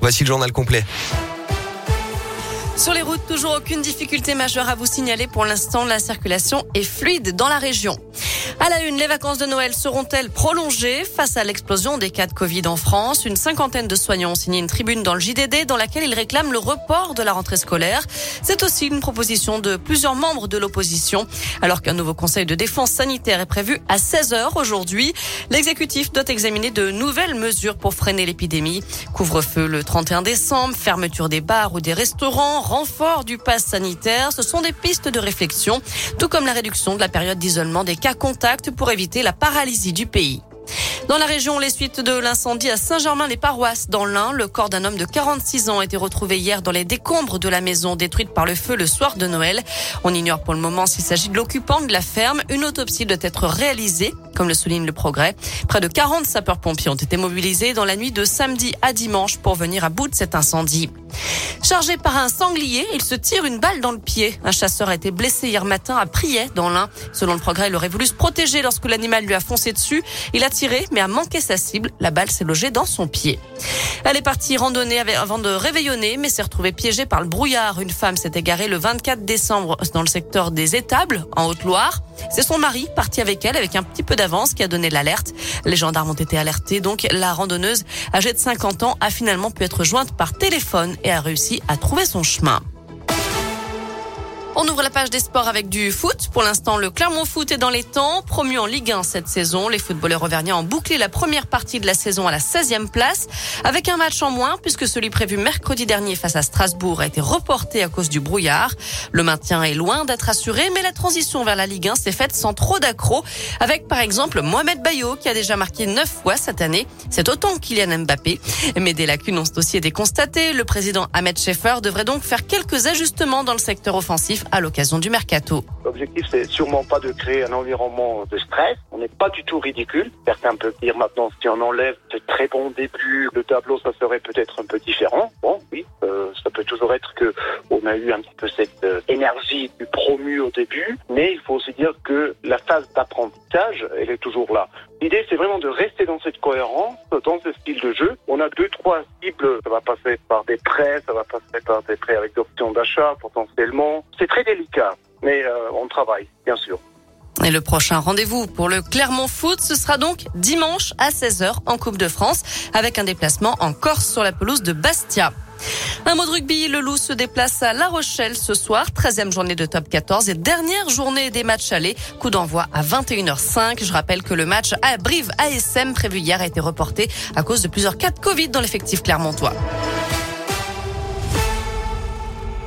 Voici le journal complet. Sur les routes, toujours aucune difficulté majeure à vous signaler. Pour l'instant, la circulation est fluide dans la région. À la une, les vacances de Noël seront-elles prolongées face à l'explosion des cas de Covid en France? Une cinquantaine de soignants ont signé une tribune dans le JDD dans laquelle ils réclament le report de la rentrée scolaire. C'est aussi une proposition de plusieurs membres de l'opposition. Alors qu'un nouveau conseil de défense sanitaire est prévu à 16 heures aujourd'hui, l'exécutif doit examiner de nouvelles mesures pour freiner l'épidémie. Couvre-feu le 31 décembre, fermeture des bars ou des restaurants, renfort du pass sanitaire, ce sont des pistes de réflexion, tout comme la réduction de la période d'isolement des cas contacts pour éviter la paralysie du pays. Dans la région, les suites de l'incendie à Saint-Germain-les-Paroisses, dans l'Ain, le corps d'un homme de 46 ans a été retrouvé hier dans les décombres de la maison détruite par le feu le soir de Noël. On ignore pour le moment s'il s'agit de l'occupant de la ferme. Une autopsie doit être réalisée, comme le souligne le progrès. Près de 40 sapeurs-pompiers ont été mobilisés dans la nuit de samedi à dimanche pour venir à bout de cet incendie. Chargé par un sanglier, il se tire une balle dans le pied. Un chasseur a été blessé hier matin à Priet, dans l'Ain. Selon le progrès, il aurait voulu se protéger lorsque l'animal lui a foncé dessus. Il a tiré, mais a manqué sa cible. La balle s'est logée dans son pied. Elle est partie randonner avant de réveillonner, mais s'est retrouvée piégée par le brouillard. Une femme s'est égarée le 24 décembre dans le secteur des Étables, en Haute-Loire. C'est son mari, parti avec elle avec un petit peu d'avance, qui a donné l'alerte. Les gendarmes ont été alertés, donc la randonneuse, âgée de 50 ans, a finalement pu être jointe par téléphone et a réussi à trouver son chemin. On ouvre la page des sports avec du foot. Pour l'instant, le Clermont Foot est dans les temps. Promu en Ligue 1 cette saison, les footballeurs auvergnats ont bouclé la première partie de la saison à la 16e place, avec un match en moins, puisque celui prévu mercredi dernier face à Strasbourg a été reporté à cause du brouillard. Le maintien est loin d'être assuré, mais la transition vers la Ligue 1 s'est faite sans trop d'accro, avec par exemple Mohamed Bayo, qui a déjà marqué 9 fois cette année. C'est autant Kylian Mbappé. Mais des lacunes ont aussi été constatées. Le président Ahmed Schaeffer devrait donc faire quelques ajustements dans le secteur offensif à l'occasion du mercato. L'objectif, c'est sûrement pas de créer un environnement de stress. On n'est pas du tout ridicule. Certains peuvent dire maintenant, si on enlève ce très bon début, le tableau, ça serait peut-être un peu différent. Bon, oui, euh, ça peut toujours être que a eu un petit peu cette euh, énergie du promu au début, mais il faut aussi dire que la phase d'apprentissage, elle est toujours là. L'idée, c'est vraiment de rester dans cette cohérence, dans ce style de jeu. On a deux, trois cibles. Ça va passer par des prêts, ça va passer par des prêts avec options d'achat potentiellement. C'est très délicat, mais euh, on travaille, bien sûr. Et le prochain rendez-vous pour le Clermont Foot, ce sera donc dimanche à 16h en Coupe de France, avec un déplacement en Corse sur la pelouse de Bastia. Un mot de rugby, le Loup se déplace à La Rochelle ce soir, 13e journée de top 14 et dernière journée des matchs allés. Coup d'envoi à 21h05. Je rappelle que le match à Brive ASM prévu hier a été reporté à cause de plusieurs cas de Covid dans l'effectif clermontois.